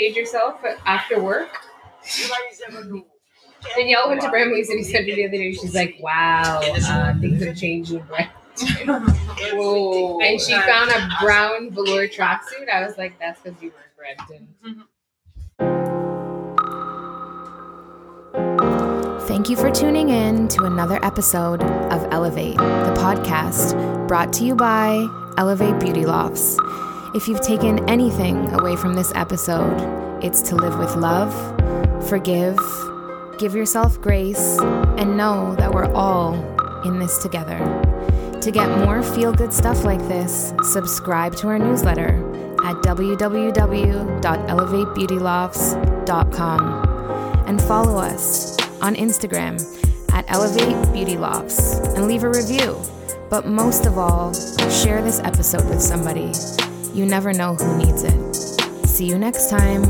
Stage yourself after work. Danielle went to Bramley's and Bramalea City Center the other day. She's like, "Wow, uh, things have changed in Brampton." Whoa. and she found a brown velour tracksuit. I was like, "That's because you were in Brampton." Thank you for tuning in to another episode of Elevate, the podcast, brought to you by Elevate Beauty Lofts. If you've taken anything away from this episode, it's to live with love, forgive, give yourself grace, and know that we're all in this together. To get more feel good stuff like this, subscribe to our newsletter at www.elevatebeautylofts.com and follow us on Instagram at Elevate Beauty Lofts and leave a review. But most of all, share this episode with somebody. You never know who needs it. See you next time.